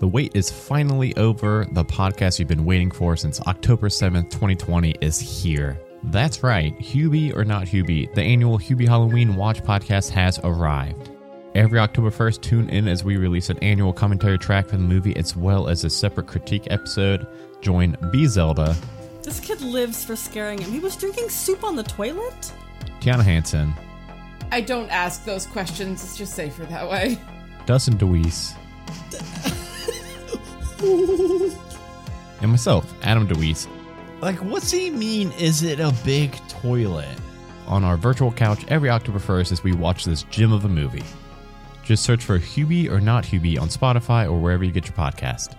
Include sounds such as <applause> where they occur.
The wait is finally over. The podcast you've been waiting for since October 7th, 2020 is here. That's right, Hubie or Not Hubie, the annual Hubie Halloween Watch podcast has arrived. Every October 1st, tune in as we release an annual commentary track for the movie as well as a separate critique episode. Join B Zelda, This kid lives for scaring him. He was drinking soup on the toilet? Tiana Hansen, I don't ask those questions. It's just safer that way. Dustin DeWeese, <laughs> and myself, Adam DeWeese, Like, what's he mean? Is it a big toilet? on our virtual couch every October 1st as we watch this gem of a movie. Just search for Hubie or Not Hubie on Spotify or wherever you get your podcast.